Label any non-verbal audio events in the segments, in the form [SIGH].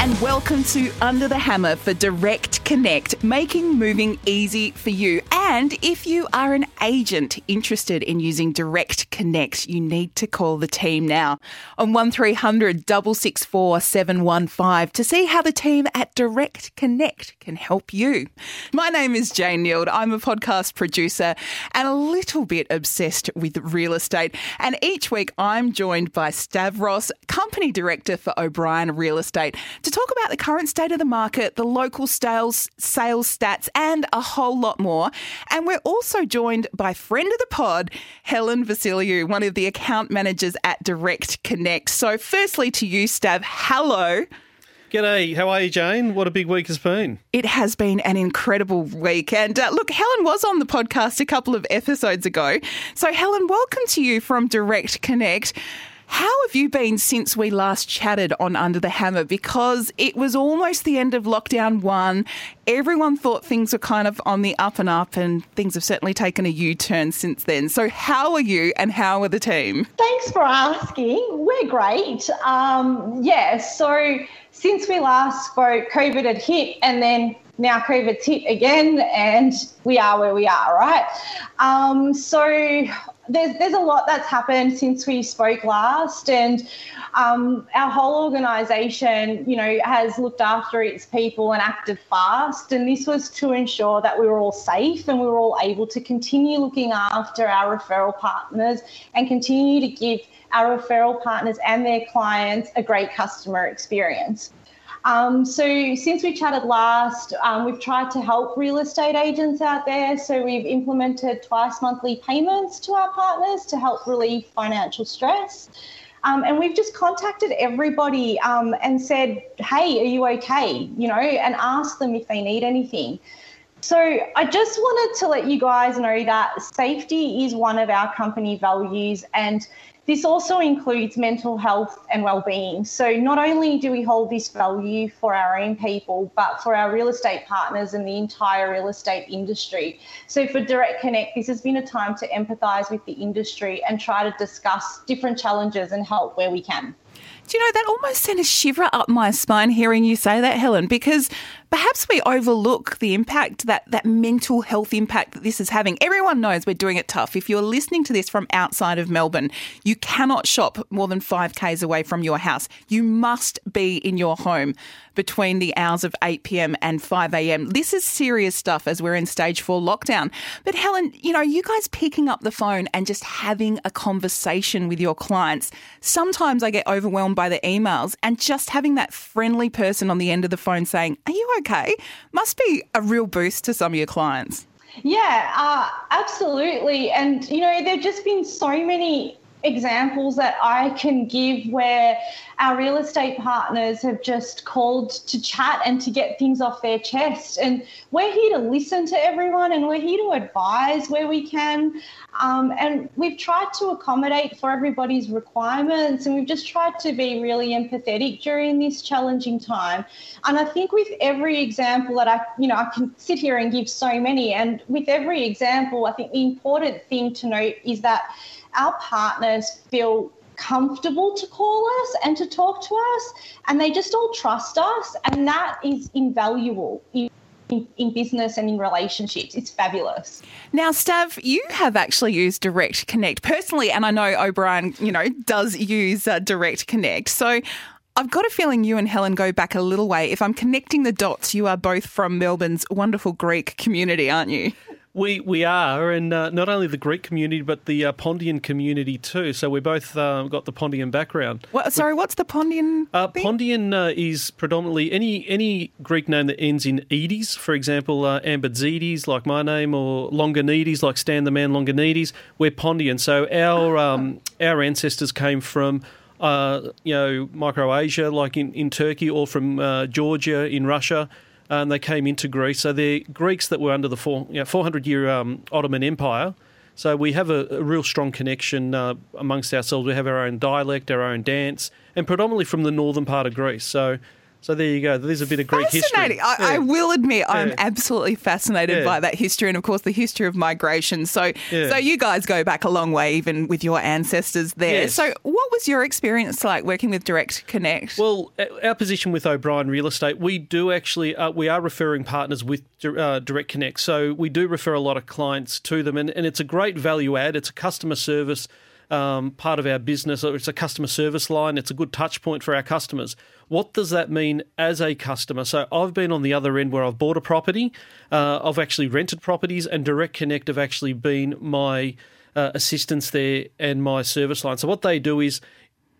And welcome to Under the Hammer for Direct Connect, making moving easy for you. And if you are an agent interested in using Direct Connect, you need to call the team now on 1300 664 715 to see how the team at Direct Connect can help you. My name is Jane Neild. I'm a podcast producer and a little bit obsessed with real estate. And each week I'm joined by Stavros, Company Director for O'Brien Real Estate to talk about the current state of the market, the local sales, sales stats, and a whole lot more. And we're also joined by friend of the pod, Helen Vasiliou, one of the account managers at Direct Connect. So, firstly, to you, Stav, hello. G'day, how are you, Jane? What a big week it's been. It has been an incredible week. And uh, look, Helen was on the podcast a couple of episodes ago. So, Helen, welcome to you from Direct Connect. How have you been since we last chatted on Under the Hammer? Because it was almost the end of lockdown one. Everyone thought things were kind of on the up and up, and things have certainly taken a U turn since then. So, how are you and how are the team? Thanks for asking. We're great. Um, yeah, so since we last spoke, COVID had hit, and then now COVID's hit again, and we are where we are, right? Um, so there's there's a lot that's happened since we spoke last, and um, our whole organisation, you know, has looked after its people and acted fast. And this was to ensure that we were all safe and we were all able to continue looking after our referral partners and continue to give our referral partners and their clients a great customer experience. Um, so since we chatted last, um, we've tried to help real estate agents out there. So we've implemented twice monthly payments to our partners to help relieve financial stress. Um, and we've just contacted everybody um, and said, hey, are you okay? You know, and asked them if they need anything. So I just wanted to let you guys know that safety is one of our company values and this also includes mental health and well-being. So not only do we hold this value for our own people, but for our real estate partners and the entire real estate industry. So for Direct Connect, this has been a time to empathise with the industry and try to discuss different challenges and help where we can. Do you know that almost sent a shiver up my spine hearing you say that, Helen? Because perhaps we overlook the impact that that mental health impact that this is having. Everyone knows we're doing it tough. If you're listening to this from outside of Melbourne, you cannot shop more than 5 k's away from your house. You must be in your home between the hours of 8 p.m. and 5 a.m. This is serious stuff as we're in stage 4 lockdown. But Helen, you know, you guys picking up the phone and just having a conversation with your clients. Sometimes I get overwhelmed by the emails and just having that friendly person on the end of the phone saying, "Are you okay?" must be a real boost to some of your clients. Yeah, uh, absolutely. And, you know, there have just been so many examples that I can give where our real estate partners have just called to chat and to get things off their chest. And we're here to listen to everyone and we're here to advise where we can. Um, and we've tried to accommodate for everybody's requirements and we've just tried to be really empathetic during this challenging time. And I think with every example that I, you know, I can sit here and give so many, and with every example, I think the important thing to note is that our partners feel comfortable to call us and to talk to us, and they just all trust us, and that is invaluable. In, in, business and in relationships. It's fabulous. Now, Stav, you have actually used Direct Connect personally, and I know O'Brien, you know, does use uh, Direct Connect. So I've got a feeling you and Helen go back a little way. If I'm connecting the dots, you are both from Melbourne's wonderful Greek community, aren't you? We we are, and uh, not only the Greek community, but the uh, Pontian community too. So we both uh, got the Pontian background. What, sorry, what's the Pontian? Uh, Pontian uh, is predominantly any any Greek name that ends in Edes. For example, uh, Ambidzides, like my name, or Longinidis, like Stan the Man Longinidis. We're Pontian. So our [LAUGHS] um, our ancestors came from. Uh, you know, Microasia, like in, in Turkey, or from Georgia in Russia, and they came into Greece. So they're Greeks that were under the four, you know, 400 year um, Ottoman Empire. So we have a, a real strong connection uh, amongst ourselves. We have our own dialect, our own dance, and predominantly from the northern part of Greece. So so there you go. There's a bit of Greek history. Fascinating. I, I Yeah. will admit, I'm absolutely fascinated Yeah. by that history, and of course, the history of migration. So, Yeah. so you guys go back a long way, even with your ancestors there. Yes. So, what was your experience like working with Direct Connect? Well, our position with O'Brien Real Estate, we do actually uh, we are referring partners with uh, Direct Connect, so we do refer a lot of clients to them, and, and it's a great value add. It's a customer service um, part of our business. It's a customer service line. It's a good touch point for our customers. What does that mean as a customer? So I've been on the other end where I've bought a property, uh, I've actually rented properties, and Direct Connect have actually been my uh, assistance there and my service line. So what they do is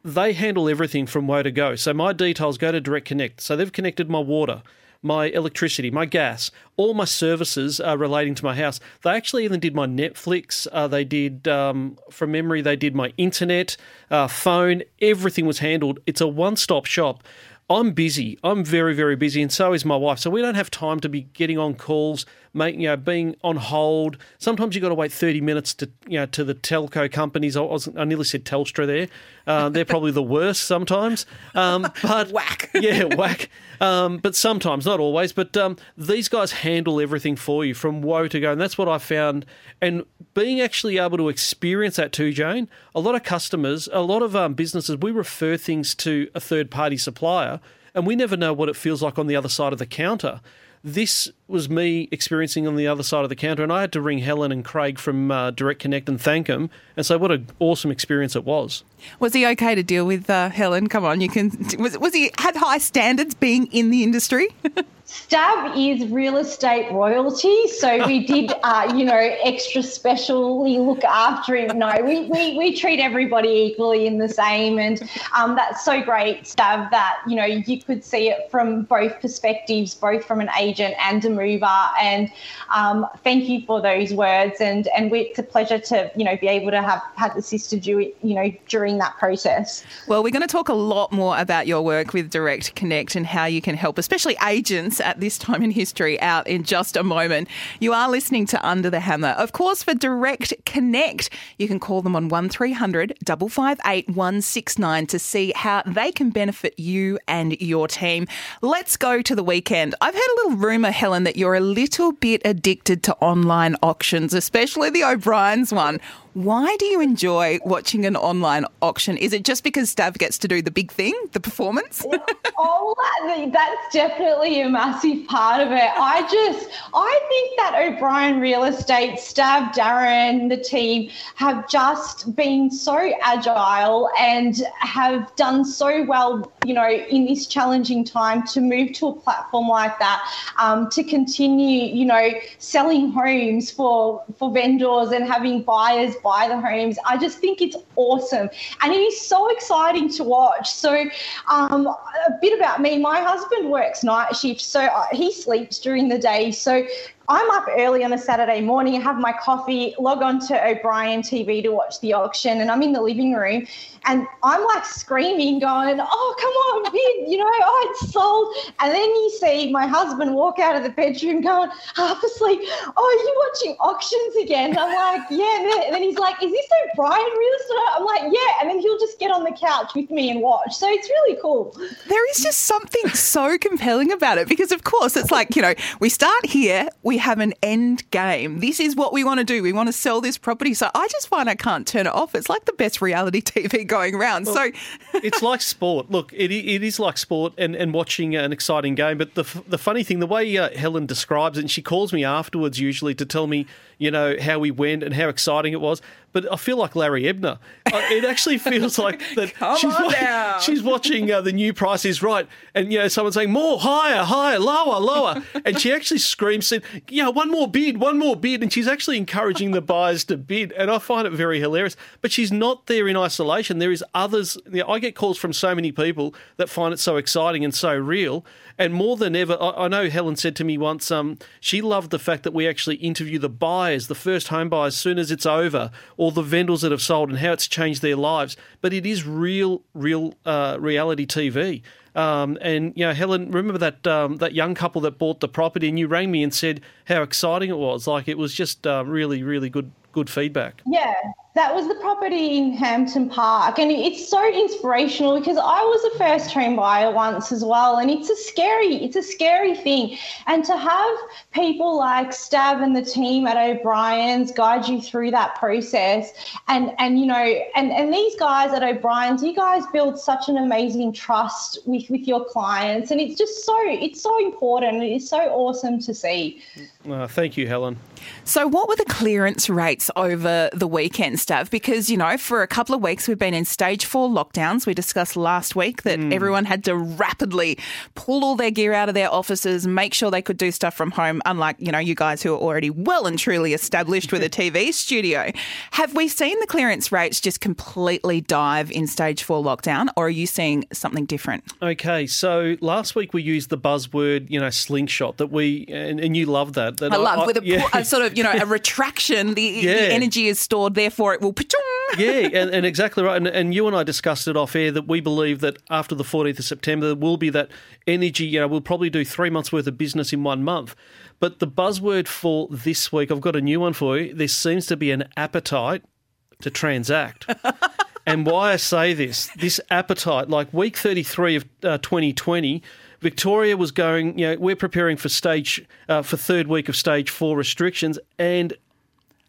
they handle everything from where to go. So my details go to Direct Connect. So they've connected my water, my electricity, my gas, all my services uh, relating to my house. They actually even did my Netflix. Uh, they did, um, from memory, they did my internet, uh, phone. Everything was handled. It's a one-stop shop. I'm busy. I'm very, very busy, and so is my wife. So we don't have time to be getting on calls, making, you know, being on hold. Sometimes you've got to wait 30 minutes to, you know, to the telco companies. I, was, I nearly said Telstra there. Uh, they're probably the worst sometimes. Um, [LAUGHS] but Whack. [LAUGHS] yeah, whack. Um, but sometimes, not always. But um, these guys handle everything for you from woe to go, and that's what I found. And being actually able to experience that too, Jane. A lot of customers, a lot of um, businesses, we refer things to a third party supplier, and we never know what it feels like on the other side of the counter. This was me experiencing on the other side of the counter, and I had to ring Helen and Craig from uh, Direct Connect and thank them and say what an awesome experience it was. was he okay to deal with uh, Helen? Come on, you can. Was, was he had high standards being in the industry? [LAUGHS] Stav is real estate royalty, so we did, [LAUGHS] uh, you know, extra specially look after him. No, we, we, we treat everybody equally in the same, and um, that's so great, Stav, that, you know, you could see it from both perspectives, both from an agent and a mover, and um, thank you for those words, and, and we, it's a pleasure to, you know, be able to have, have assisted you, you know, during that process. Well, we're going to talk a lot more about your work with Direct Connect and how you can help, especially agents at this time in history, out in just a moment. You are listening to Under the Hammer. Of course, for Direct Connect, you can call them on 1300 558 169 to see how they can benefit you and your team. Let's go to the weekend. I've heard a little rumour, Helen, that you're a little bit addicted to online auctions, especially the O'Brien's one. Why do you enjoy watching an online auction? Is it just because Stav gets to do the big thing, the performance? oh, that's definitely a massive part of it. I just, I think that O'Brien Real Estate, Stav, Darren, the team have just been so agile and have done so well, you know, in this challenging time to move to a platform like that, um, to continue, you know, selling homes for for vendors and having buyers buy the homes. I just think it's awesome, and it is so exciting to watch. So, um, a bit about me: my husband works night shift, so uh, he sleeps during the day. So. I'm up early on a Saturday morning, have my coffee, log on to O'Brien TV to watch the auction, and I'm in the living room and I'm like screaming, going, Oh, come on, bid, you know, oh, it's sold. And then you see my husband walk out of the bedroom going, half asleep, Oh, are you watching auctions again? I'm like, Yeah. And then, and then he's like, Is this O'Brien real estate? I'm like, Yeah. And then he'll just get on the couch with me and watch. So it's really cool. There is just something so compelling about it because, of course, it's like, you know, we start here, we have an end game. This is what we want to do. We want to sell this property. So I just find I can't turn it off. It's like the best reality [LAUGHS] TV going around. so it's like sport. Look, it, it is like sport and, and watching an exciting game. But the, the funny thing, the way uh, Helen describes it, and she calls me afterwards usually to tell me, you know, how we went and how exciting it was. But I feel like Larry Emdur. It actually [LAUGHS] feels like that she's, wa- she's watching uh, the new Price is Right, and you know, someone's saying more, higher, higher, lower, lower, [LAUGHS] and she actually screams, said, "Yeah, one more bid, one more bid," and she's actually encouraging the buyers to bid, and I find it very hilarious. But she's not there in isolation. There is others. You know, I get calls from so many people that find it so exciting and so real. And more than ever, I, I know Helen said to me once, um, she loved the fact that we actually interview the buyers, the first home buyers, as soon as it's over, or the vendors that have sold and how it's changed their lives. But it is real, real uh, reality TV. Um, and you know, Helen, remember that um, that young couple that bought the property, and you rang me and said how exciting it was. Like it was just uh, really, really good, good feedback. Yeah, that was the property in Hampton Park, and it's so inspirational because I was a first home buyer once as well, and it's a scary, it's a scary thing, and to have people like Stav and the team at O'Brien's guide you through that process, and and you know, and and these guys at O'Brien's, you guys build such an amazing trust with with your clients, and it's just so it's so important, it's so awesome to see. Uh, thank you, Helen. So, what were the clearance rates over the weekend, Stav? Because, you know, for a couple of weeks we've been in stage four lockdowns. We discussed last week that Hmm. everyone had to rapidly pull all their gear out of their offices, make sure they could do stuff from home, unlike, you know, you guys who are already well and truly established with a TV [LAUGHS] studio. Have we seen the clearance rates just completely dive in stage four lockdown, or are you seeing something different? Okay, so last week we used the buzzword, you know, slingshot that we, and, and you love that. That I love with a, yeah. a sort of, you know, a retraction, the, Yeah. the energy is stored, therefore it will. yeah, and, and exactly right. And, and you and I discussed it off air that we believe that after the 14th of September, there will be that energy. You know, we'll probably do three months worth of business in one month. But the buzzword for this week, I've got a new one for you. There seems to be an appetite to transact. [LAUGHS] and why I say this, this appetite, like week 33 of uh, 2020, Victoria was going, you know, we're preparing for stage, uh, for third week of stage four restrictions, and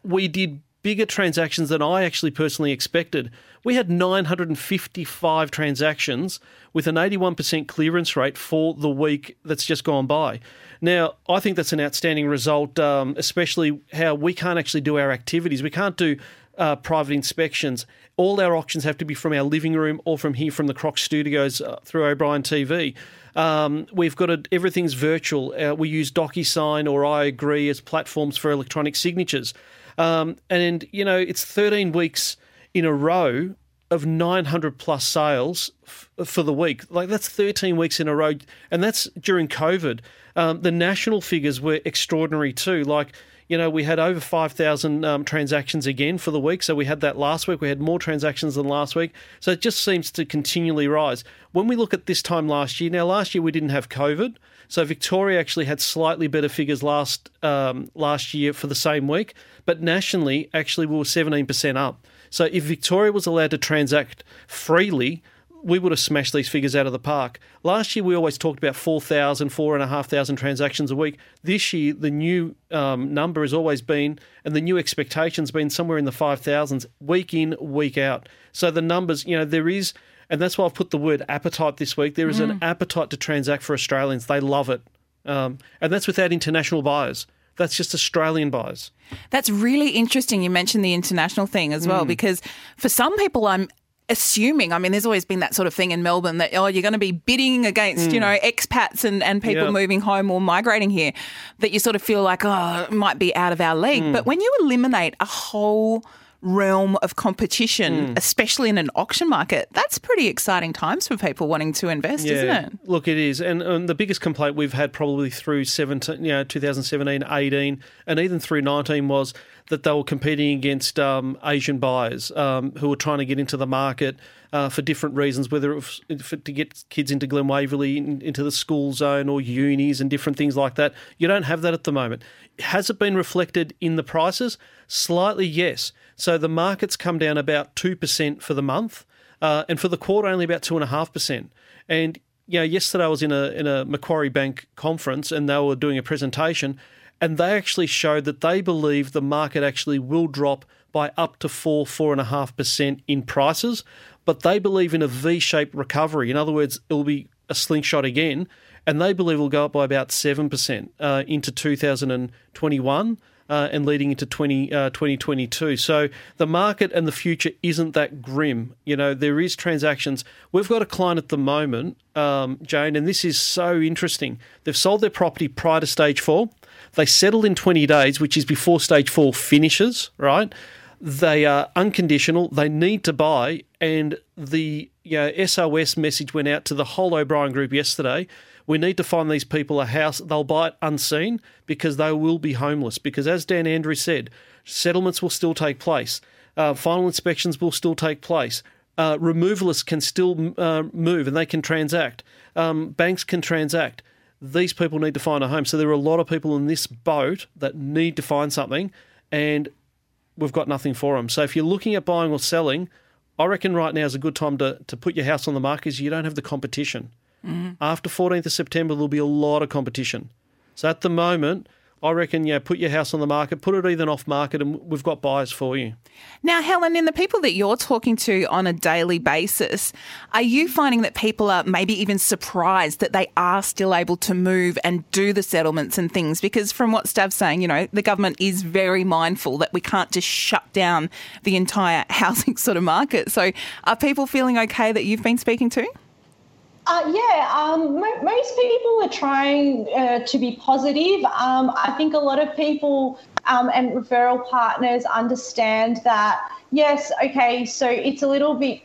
we did bigger transactions than I actually personally expected. We had 955 transactions with an 81% clearance rate for the week that's just gone by. Now, I think that's an outstanding result, um, especially how we can't actually do our activities. We can't do uh, private inspections. All our auctions have to be from our living room or from here from the Croc Studios uh, through O'Brien TV. Um, we've got a, everything's virtual. Uh, we use DocuSign or I Agree as platforms for electronic signatures. Um, and, you know, it's 13 weeks in a row of 900 plus sales f- for the week. Like, that's 13 weeks in a row. And that's during COVID. Um, the national figures were extraordinary too. Like, you know, we had over 5,000 um, transactions again for the week. So we had that last week. We had more transactions than last week. So it just seems to continually rise. When we look at this time last year, now last year we didn't have COVID. So Victoria actually had slightly better figures last um, last year for the same week. But nationally, actually, we were 17% up. So if Victoria was allowed to transact freely, we would have smashed these figures out of the park. Last year, we always talked about 4,000, 4,500 transactions a week. This year, the new um, number has always been, and the new expectation's been somewhere in the 5,000s, week in, week out. So the numbers, you know, there is, and that's why I've put the word appetite this week. There is an appetite to transact for Australians. They love it. Um, and that's without international buyers. That's just Australian buyers. That's really interesting. You mentioned the international thing as well, because for some people, I'm assuming, I mean, there's always been that sort of thing in Melbourne that, oh, you're going to be bidding against, you mm. know, expats and, and people Yeah. moving home or migrating here, that you sort of feel like, oh, it might be out of our league. Mm. But when you eliminate a whole realm of competition, especially in an auction market, that's pretty exciting times for people wanting to invest, isn't it? Look, it is. And, and the biggest complaint we've had probably through 17, you know, 2017, 18, and even through 19 was that they were competing against um, Asian buyers um, who were trying to get into the market uh, for different reasons, whether it was for, to get kids into Glen Waverley, in, into the school zone or unis and different things like that. You don't have that at the moment. Has it been reflected in the prices? Slightly, yes. So the market's come down about 2% for the month, uh, and for the quarter, only about 2.5%. And you know, yesterday I was in a in a Macquarie Bank conference and they were doing a presentation, and they actually showed that they believe the market actually will drop by up to four four and a half percent in prices, but they believe in a V-shaped recovery. In other words, it will be a slingshot again, and they believe it will go up by about seven percent uh, into 2021 uh, and leading into 20, uh, 2022. So the market and the future isn't that grim. You know, there is transactions. We've got a client at the moment, um, Jane, and this is so interesting. They've sold their property prior to stage four. They settled in 20 days, which is before stage four finishes, right? They are unconditional. They need to buy, and the you know, SOS message went out to the whole O'Brien group yesterday. We need to find these people a house. They'll buy it unseen because they will be homeless. Because as Dan Andrews said, settlements will still take place. Uh, final inspections will still take place. Uh, removalists can still uh, move and they can transact. Um, banks can transact. These people need to find a home. So there are a lot of people in this boat that need to find something, and we've got nothing for them. So if you're looking at buying or selling, I reckon right now is a good time to, to put your house on the market because you don't have the competition. Mm-hmm. After 14th of September, there'll be a lot of competition. So at the moment, I reckon, yeah, put your house on the market, put it even off market, and we've got buyers for you. Now, Helen, in the people that you're talking to on a daily basis, are you finding that people are maybe even surprised that they are still able to move and do the settlements and things? Because from what Stav's saying, you know, the government is very mindful that we can't just shut down the entire [LAUGHS] housing sort of market. So are people feeling okay that you've been speaking to? Uh, yeah, um, mo- most people are trying uh, to be positive. Um, I think a lot of people um, and referral partners understand that, yes, okay, so it's a little bit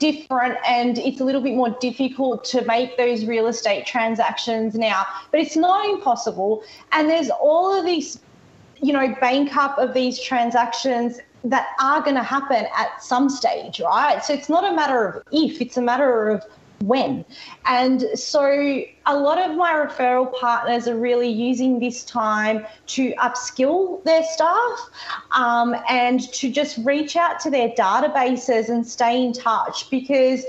different and it's a little bit more difficult to make those real estate transactions now, but it's not impossible. And there's all of these, you know, bank up of these transactions that are going to happen at some stage, right? So it's not a matter of if, it's a matter of when. And so a lot of my referral partners are really using this time to upskill their staff um, and to just reach out to their databases and stay in touch because.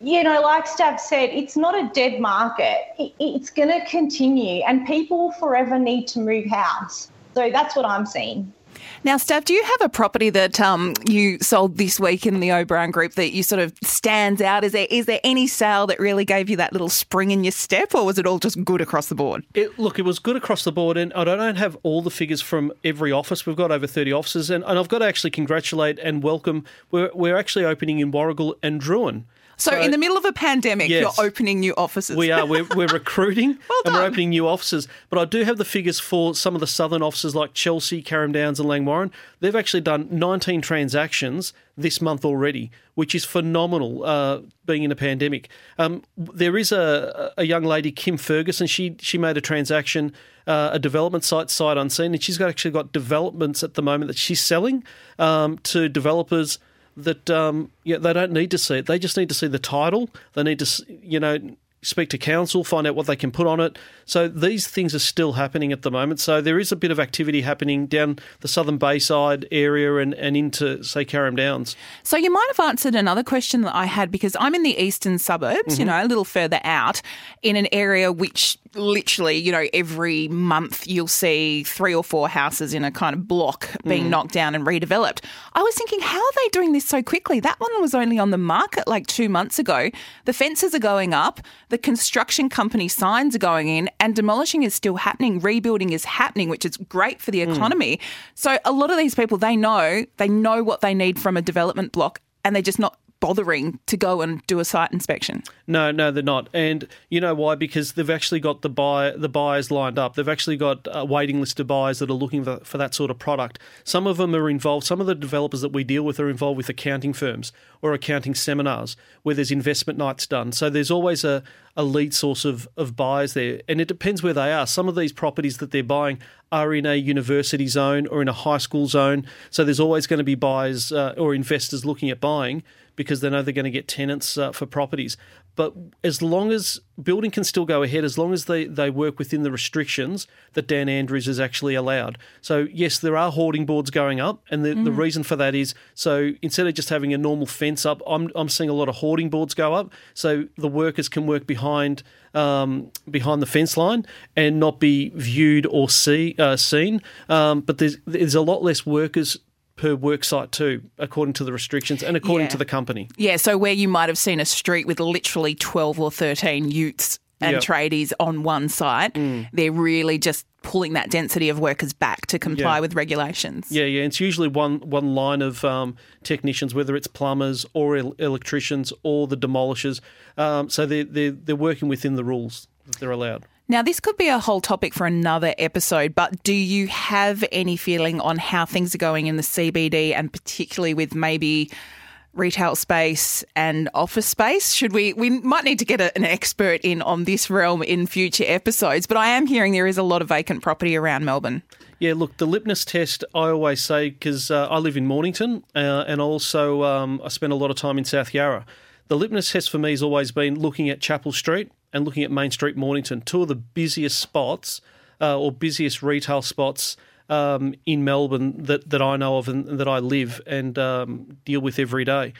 You know, like Stav said, it's not a dead market. It's going to continue, and people forever need to move house. So that's what I'm seeing. Now, Stav, do you have a property that um, you sold this week in the O'Brien Group that you sort of stands out? Is there is there any sale that really gave you that little spring in your step, or was it all just good across the board? It, look, it was good across the board, and I don't have all the figures from every office. We've got over 30 offices, and, and I've got to actually congratulate and welcome. We're, we're actually opening in Warragul and Drouin. So, so, in the middle of a pandemic, yes, you're opening new offices. We are. We're, we're recruiting [LAUGHS] well and we're opening new offices. But I do have the figures for some of the southern offices like Chelsea, Carrum Downs, and Langwarrin. They've actually done 19 transactions this month already, which is phenomenal. Uh, being in a pandemic, um, there is a, a young lady, Kim Ferguson. She she made a transaction, uh, a development site sight unseen, and she's got actually got developments at the moment that she's selling um, to developers that um, yeah, they don't need to see it. They just need to see the title. They need to, you know, speak to council, find out what they can put on it. So these things are still happening at the moment. So there is a bit of activity happening down the Southern Bayside area and, and into, say, Carrum Downs. So you might have answered another question that I had because I'm in the eastern suburbs, mm-hmm. you know, a little further out in an area which literally, you know, every month you'll see three or four houses in a kind of block being mm. knocked down and redeveloped. I was thinking, how are they doing this so quickly? That one was only on the market like two months ago. The fences are going up, the construction company signs are going in, and demolishing is still happening. Rebuilding is happening, which is great for the mm. economy. Mm. So a lot of these people, they know, they know what they need from a development block and they're just not bothering to go and do a site inspection. No, no, they're not. And you know why? Because they've actually got the buy the buyers lined up. They've actually got a waiting list of buyers that are looking for, that sort of product. Some of them are involved. Some of the developers that we deal with are involved with accounting firms or accounting seminars where there's investment nights done. So there's always a, a lead source of, of buyers there. And it depends where they are. Some of these properties that they're buying are in a university zone or in a high school zone. So there's always going to be buyers uh, or investors looking at buying because they know they're going to get tenants uh, for properties. But as long as building can still go ahead, as long as they, they work within the restrictions that Dan Andrews has actually allowed. So, yes, there are hoarding boards going up. And the, mm. the reason for that is so instead of just having a normal fence up, I'm, I'm seeing a lot of hoarding boards go up. So the workers can work behind um, behind the fence line and not be viewed or see uh, seen. Um, but there's there's a lot less workers per work site too, according to the restrictions and according yeah. to the company. Yeah, so where you might have seen a street with literally 12 or 13 utes and yep. tradies on one site, mm. they're really just pulling that density of workers back to comply yeah. with regulations. Yeah, yeah. It's usually one one line of um, technicians, whether it's plumbers or el- electricians or the demolishers. Um, so they're, they're, they're working within the rules that they're allowed. Now, this could be a whole topic for another episode, but do you have any feeling on how things are going in the CBD and particularly with maybe retail space and office space? Should we, we might need to get a, an expert in on this realm in future episodes, but I am hearing there is a lot of vacant property around Melbourne. Yeah, look, the litmus test, I always say, because uh, I live in Mornington uh, and also um, I spend a lot of time in South Yarra. The litmus test for me has always been looking at Chapel Street and looking at Main Street Mornington, two of the busiest spots uh, or busiest retail spots um, in Melbourne that, that I know of and that I live and um, deal with every day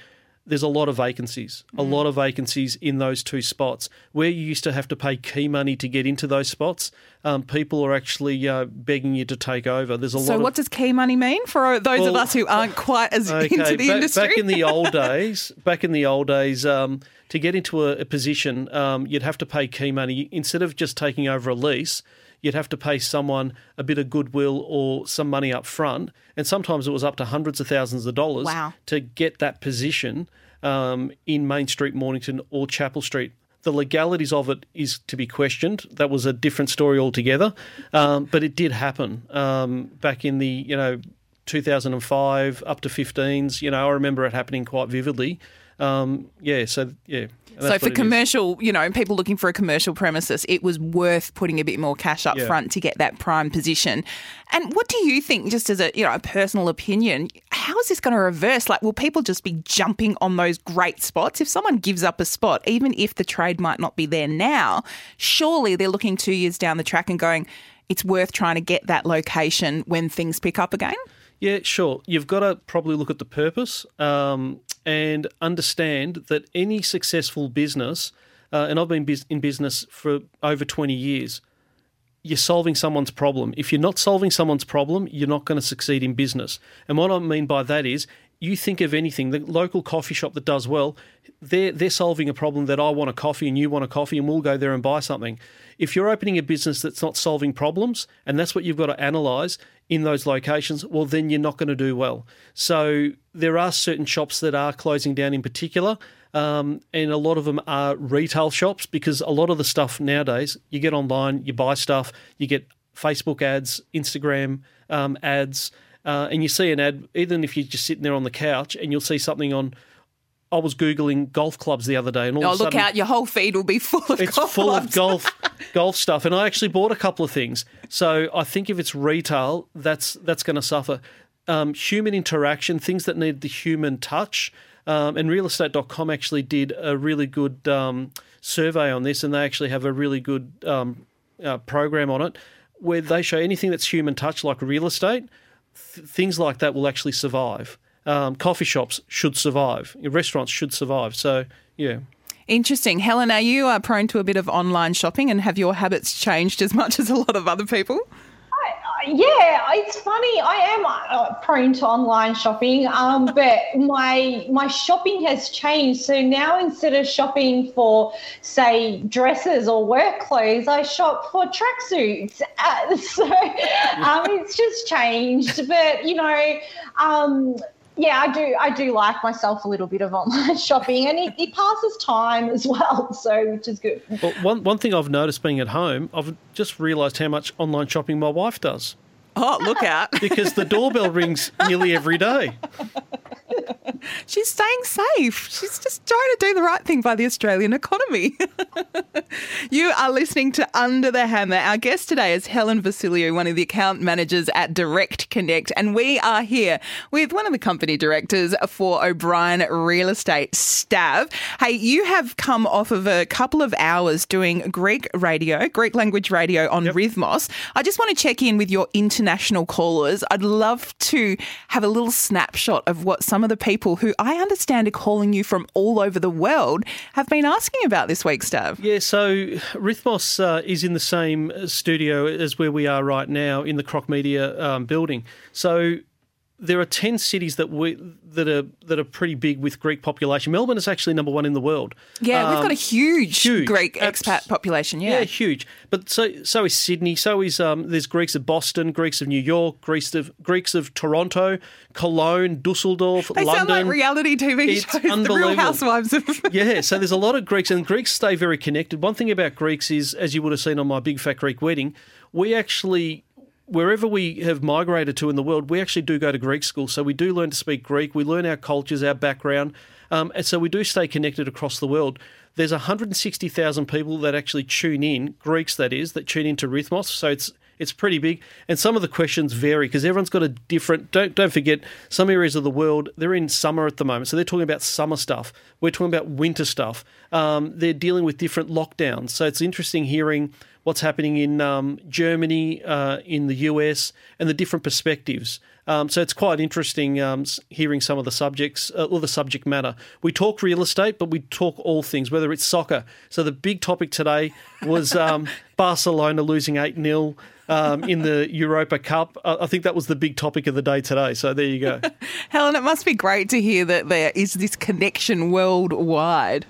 there's a lot of vacancies, a lot of vacancies in those two spots. Where you used to have to pay key money to get into those spots, um, people are actually uh, begging you to take over. There's a So, lot. So, what of, does key money mean for those of us who aren't quite as [LAUGHS] Okay, into the back, industry? back in the old [LAUGHS] days, back in the old days, um, to get into a, a position, um, you'd have to pay key money instead of just taking over a lease. You'd have to pay someone a bit of goodwill or some money up front, and sometimes it was up to hundreds of thousands of dollars Wow. to get that position um, in Main Street, Mornington, or Chapel Street. The legalities of it is to be questioned. That was a different story altogether, um, but it did happen um, back in the you know 2005 up to 15s. You know, I remember it happening quite vividly. Um, yeah, so yeah. so for it is. commercial, you know, people looking for a commercial premises, it was worth putting a bit more cash up Yeah. front to get that prime position. And what do you think, just as a you know a personal opinion, how is this going to reverse? Like, will people just be jumping on those great spots if someone gives up a spot, even if the trade might not be there now? Surely they're looking two years down the track and going, it's worth trying to get that location when things pick up again. Yeah, sure. You've got to probably look at the purpose um, and understand that any successful business, uh, and I've been in business for over 20 years, you're solving someone's problem. If you're not solving someone's problem, you're not going to succeed in business. And what I mean by that is, you think of anything, the local coffee shop that does well, they're, they're solving a problem that I want a coffee and you want a coffee, and we'll go there and buy something. If you're opening a business that's not solving problems, and that's what you've got to analyse in those locations, well, then you're not going to do well. So there are certain shops that are closing down in particular. Um, and a lot of them are retail shops because a lot of the stuff nowadays you get online, you buy stuff, you get Facebook ads, Instagram um, ads, uh, and you see an ad, even if you're just sitting there on the couch and you'll see something on. I was googling golf clubs the other day, and all Oh, of a sudden, look out! Your whole feed will be full of it's golf full of golf [LAUGHS] golf stuff, and I actually bought a couple of things. So I think if it's retail, that's that's going to suffer. Um, human interaction, things that need the human touch, um, and realestate.com actually did a really good um, survey on this, and they actually have a really good um, uh, program on it where they show anything that's human touch, like real estate, th- things like that will actually survive. Um, coffee shops should survive. Restaurants should survive. So yeah. Interesting. Helen, are you uh, prone to a bit of online shopping and have your habits changed as [LAUGHS] much as a lot of other people? Yeah, it's funny. I am uh, prone to online shopping, um, [LAUGHS] but my my shopping has changed. So now instead of shopping for, say, dresses or work clothes, I shop for tracksuits. Uh, [LAUGHS] so um, it's just changed. But you know, um, yeah, I do. I do like myself a little bit of [LAUGHS] online shopping, and it, it passes time as well. [LAUGHS] So which is good. Well, one one thing I've noticed being at home, I've just realised how much online shopping my wife does Oh, look out. because the doorbell rings nearly every day. [LAUGHS] [LAUGHS] She's staying safe. She's just trying to do the right thing by the Australian economy. [LAUGHS] you are listening to Under the Hammer. Our guest today is Helen Vasiliou, one of the account managers at Direct Connect, and we are here with one of the company directors for O'Brien Real Estate, Stav. Hey, you have come off of a couple of hours doing Greek radio, Greek language radio on Rhythmos. I just want to check in with your international callers. I'd love to have a little snapshot of what some of the people who I understand are calling you from all over the world have been asking about this week, Stav. Yeah, so Rhythmos uh, is in the same studio as where we are right now in the Croc Media um, building. So there are ten cities that we that are that are pretty big with Greek population. Melbourne is actually number one in the world. Yeah, we've Um, got a huge, huge. Greek Abs- expat population. Yeah, Yeah. huge. But so so is Sydney. So is um. There's Greeks of Boston, Greeks of New York, Greeks of Greeks of Toronto, Cologne, Dusseldorf, They London. sound like reality TV It's shows, the Real. Housewives of. [LAUGHS] yeah, so there's a lot of Greeks, and Greeks stay very connected. One thing about Greeks is, as you would have seen on my Big Fat Greek Wedding, we actually, wherever we have migrated to in the world, we actually do go to Greek school. So we do learn to speak Greek, we learn our cultures, our background, um, and so we do stay connected across the world. There's 160,000 people that actually tune in, Greeks that is, that tune into Rhythmos. So it's It's pretty big, and some of the questions vary because everyone's got a different. Don't don't forget, some areas of the world they're in summer at the moment, so they're talking about summer stuff. We're talking about winter stuff. Um, they're dealing with different lockdowns, so it's interesting hearing what's happening in um, Germany, uh, in the US, and the different perspectives. Um, so it's quite interesting um, hearing some of the subjects uh, or the subject matter. We talk real estate, but we talk all things, whether it's soccer. So the big topic today was [LAUGHS] um, Barcelona losing 8 0. Um, in the [LAUGHS] Europa Cup. I think that was the big topic of the day today. So there you go. [LAUGHS] Helen, it must be great to hear that there is this connection worldwide.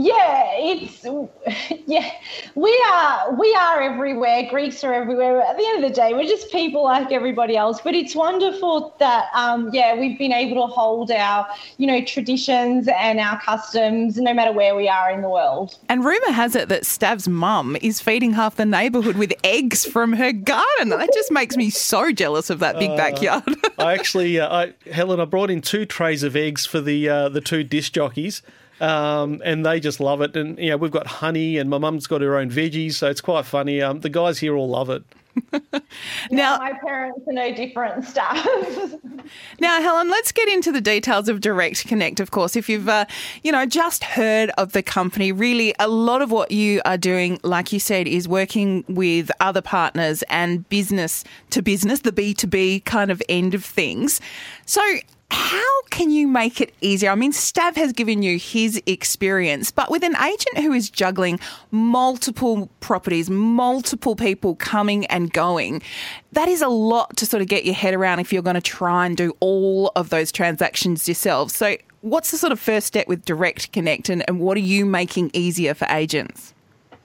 Yeah, it's [LAUGHS] yeah. We are we are everywhere. Greeks are everywhere. At the end of the day, we're just people like everybody else. But it's wonderful that um, yeah, we've been able to hold our you know traditions and our customs no matter where we are in the world. And rumor has it that Stav's mum is feeding half the neighbourhood with eggs from her garden. That just makes me so jealous of that big uh, backyard. I actually, uh, I, Helen, I brought in two trays of eggs for the uh, the two disc jockeys um, and they just love it. And you know, we've got honey, and my mum's got her own veggies, so it's quite funny. Um, the guys here all love it. [LAUGHS] now, my parents are no different stuff. [LAUGHS] now, Helen, let's get into the details of Direct Connect. Of course, if you've uh, you know just heard of the company, really a lot of what you are doing, like you said, is working with other partners and business to business, the B two B kind of end of things. So, how can you make it easier? I mean, Stav has given you his experience, but with an agent who is juggling multiple properties, multiple people coming and going, that is a lot to sort of get your head around if you're going to try and do all of those transactions yourself. So, what's the sort of first step with Direct Connect and, and what are you making easier for agents?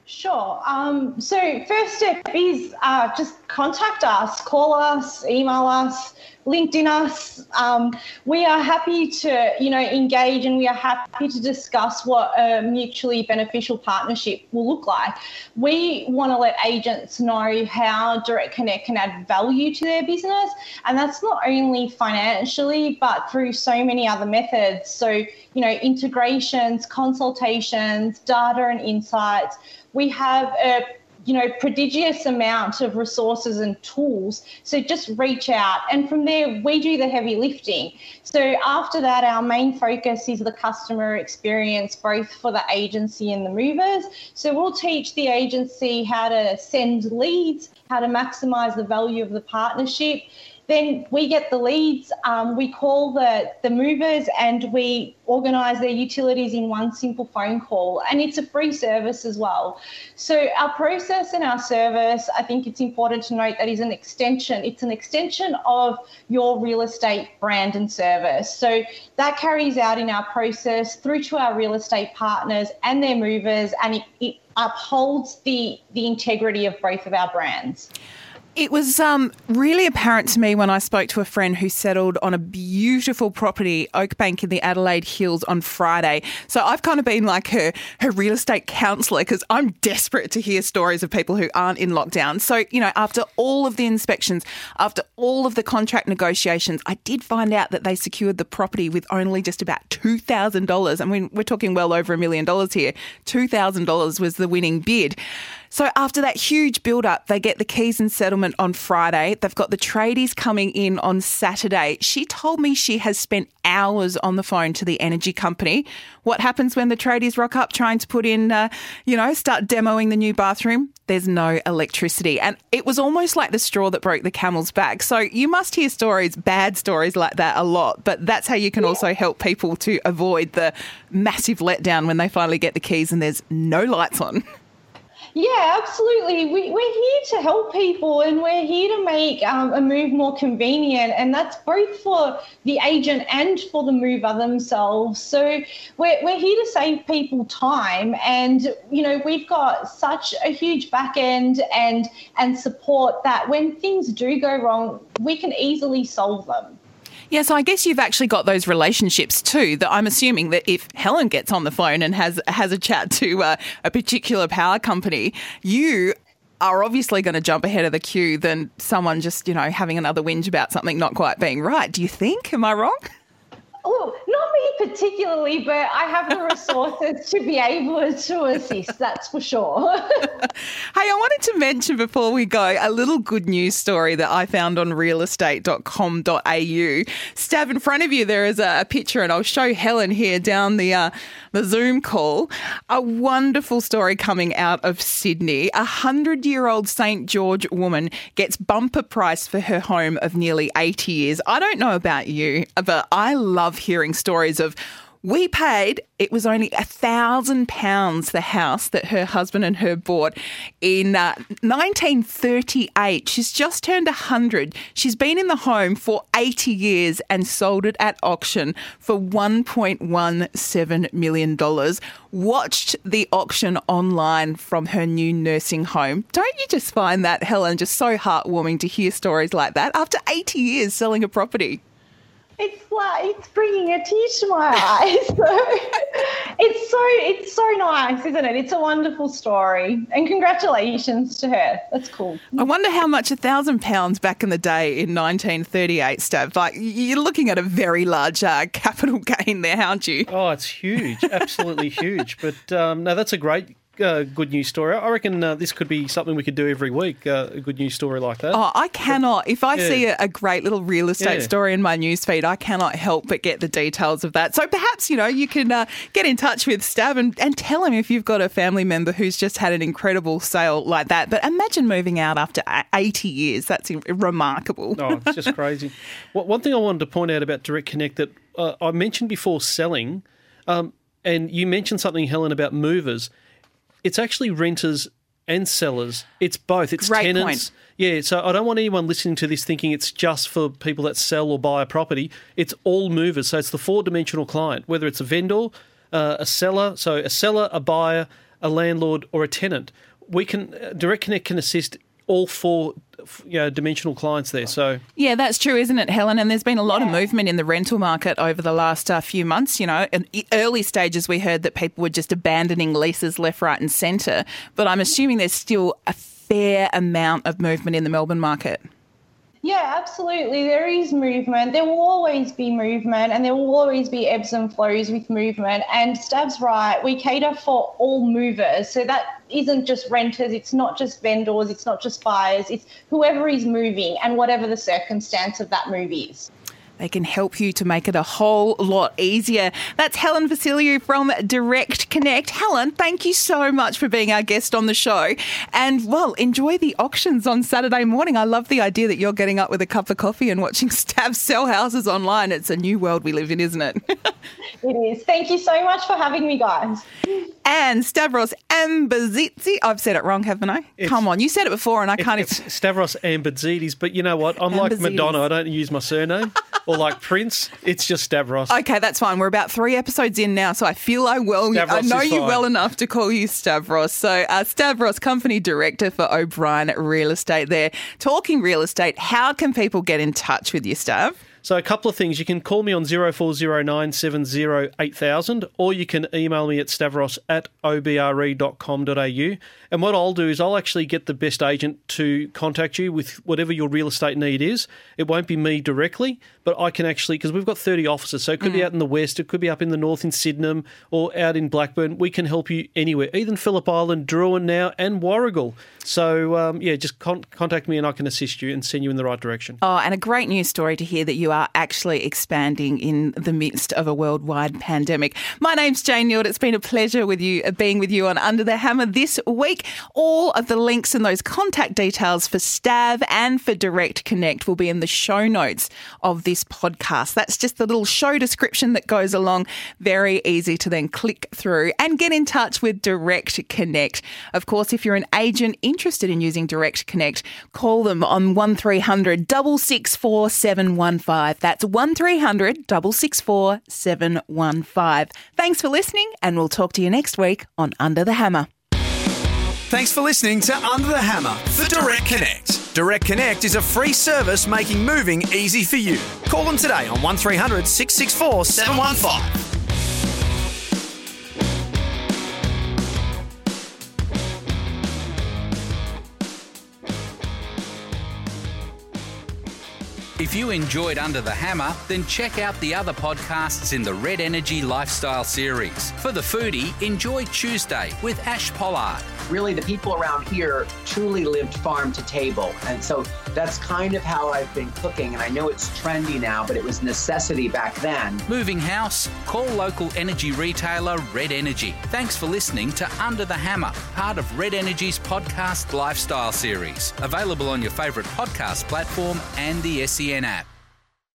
Sure. Um, so, first step is uh, just contact us, call us, email us, LinkedIn us. Um, we are happy to, you know, engage and we are happy to discuss what a mutually beneficial partnership will look like. We want to let agents know how Direct Connect can add value to their business, and that's not only financially, but through so many other methods. So, you know, integrations, consultations, data and insights we have a you know prodigious amount of resources and tools. So just reach out. And from there we do the heavy lifting. So after that our main focus is the customer experience both for the agency and the movers. So we'll teach the agency how to send leads how to maximize the value of the partnership then we get the leads, um, we call the, the movers, and we organise their utilities in one simple phone call. And it's a free service as well. So, our process and our service, I think it's important to note that is an extension. It's an extension of your real estate brand and service. So, that carries out in our process through to our real estate partners and their movers, and it, it upholds the, the integrity of both of our brands. It was um, really apparent to me when I spoke to a friend who settled on a beautiful property, Oakbank in the Adelaide Hills, on Friday. So I've kind of been like her her real estate counsellor because I'm desperate to hear stories of people who aren't in lockdown. So you know, after all of the inspections, after all of the contract negotiations, I did find out that they secured the property with only just about two thousand dollars. I mean, we're talking well over a million dollars here. Two thousand dollars was the winning bid. So after that huge build up, they get the keys and settlement on Friday. They've got the tradies coming in on Saturday. She told me she has spent hours on the phone to the energy company. What happens when the tradies rock up trying to put in, uh, you know, start demoing the new bathroom? There's no electricity. And it was almost like the straw that broke the camel's back. So you must hear stories, bad stories like that a lot. But that's how you can also help people to avoid the massive letdown when they finally get the keys and there's no lights on. [LAUGHS] Yeah, absolutely. We, we're here to help people and we're here to make um, a move more convenient. And that's both for the agent and for the mover themselves. So we're, we're here to save people time. And, you know, we've got such a huge back end and, and support that when things do go wrong, we can easily solve them. Yeah, so I guess you've actually got those relationships too. That I'm assuming that if Helen gets on the phone and has has a chat to uh, a particular power company, you are obviously going to jump ahead of the queue than someone just you know having another whinge about something not quite being right. Do you think? Am I wrong? Oh, particularly, but I have the resources to be able to assist, that's for sure. [LAUGHS] hey, I wanted to mention before we go a little good news story that I found on realestate.com.au. Stav, in front of you, there is a, a picture, and I'll show Helen here down the, uh, the Zoom call. A wonderful story coming out of Sydney. A hundred year old St. George woman gets bumper price for her home of nearly 80 years. I don't know about you, but I love hearing stories of we paid, it was only a thousand pounds the house that her husband and her bought in uh, 1938. She's just turned 100. She's been in the home for 80 years and sold it at auction for $1.17 million. Watched the auction online from her new nursing home. Don't you just find that, Helen, just so heartwarming to hear stories like that after 80 years selling a property? It's like it's bringing a tear to my eyes. [LAUGHS] So it's so it's so nice, isn't it? It's a wonderful story, and congratulations to her. That's cool. I wonder how much a thousand pounds back in the day in 1938, Stav. Like you're looking at a very large uh, capital [LAUGHS] gain there, aren't you? Oh, it's huge, absolutely huge. But um, no, that's a great uh, good news story. I reckon uh, this could be something we could do every week. Uh, a good news story like that. Oh, I cannot. If I Yeah. see a, a great little real estate Yeah. story in my newsfeed, I cannot help but get the details of that. So perhaps you know you can uh, get in touch with Stav and, and tell him if you've got a family member who's just had an incredible sale like that. But imagine moving out after 80 years. That's remarkable. Oh, it's just [LAUGHS] crazy. Well, one thing I wanted to point out about Direct Connect that uh, I mentioned before selling, um, and you mentioned something, Helen, about movers. It's actually renters and sellers. It's both. It's Great tenants. point. Yeah, so I don't want anyone listening to this thinking it's just for people that sell or buy a property. It's all movers. So it's the four dimensional client, whether it's a vendor, uh, a seller, so a seller, a buyer, a landlord, or a tenant. We can uh, Direct Connect can assist all four you know, dimensional clients there. So Yeah, that's true, isn't it, Helen? And there's been a lot of movement in the rental market over the last uh, few months. You know, in early stages, we heard that people were just abandoning leases left, right, and centre. But I'm assuming there's still a fair amount of movement in the Melbourne market. Yeah, absolutely. There is movement. There will always be movement, and there will always be ebbs and flows with movement. And Stav's right. We cater for all movers. So that isn't just renters, it's not just vendors, it's not just buyers, it's whoever is moving and whatever the circumstance of that move is. They can help you to make it a whole lot easier. That's Helen Vasiliou from Direct Connect. Helen, thank you so much for being our guest on the show. And well, enjoy the auctions on Saturday morning. I love the idea that you're getting up with a cup of coffee and watching [LAUGHS] Stav sell houses online. It's a new world we live in, isn't it? [LAUGHS] It is. Thank you so much for having me, guys. and Stavros Ambazitzi. I've said it wrong, haven't I? Come on, you said it before and I can't it's even. Stavros Ambazidis, but you know what? I'm like Madonna. I don't use my surname. [LAUGHS] or like Prince, it's just Stavros. Okay, that's fine. We're about three episodes in now, so I feel I well. I know you fine. well enough to call you Stavros. So, uh, Stavros, company director for O'Brien Real Estate. There, talking real estate. How can people get in touch with you, Stav? So a couple of things. You can call me on 0409 70 8000 or you can email me at stavros at obre.com.au. And what I'll do is I'll actually get the best agent to contact you with whatever your real estate need is. It won't be me directly, but I can actually, because we've got 30 offices, so it could be out in the west, it could be up in the north in Sydenham or out in Blackburn. We can help you anywhere, even Phillip Island, Drouin now, and Warragul. So um, yeah, just con- contact me and I can assist you and send you in the right direction. Oh, and a great news story to hear that you are actually expanding in the midst of a worldwide pandemic. My name's Jane Neild. It's been a pleasure with you being with you on Under the Hammer this week. All of the links and those contact details for Stav and for Direct Connect will be in the show notes of this podcast. That's just the little show description that goes along. Very easy to then click through and get in touch with Direct Connect. Of course, if you're an agent interested in using Direct Connect, call them on 1300 664 715. That's 1300 664 715. Thanks for listening, and we'll talk to you next week on Under the Hammer. Thanks for listening to Under the Hammer for Direct Connect. Direct Connect is a free service making moving easy for you. Call them today on 1300 664 715. If you enjoyed Under the Hammer, then check out the other podcasts in the Red Energy Lifestyle series. For the foodie, enjoy Tuesday with Ash Pollard. Really, the people around here truly lived farm to table. And so that's kind of how I've been cooking. And I know it's trendy now, but it was necessity back then. Moving house? Call local energy retailer Red Energy. Thanks for listening to Under the Hammer, part of Red Energy's podcast lifestyle series. Available on your favourite podcast platform and the SEN app.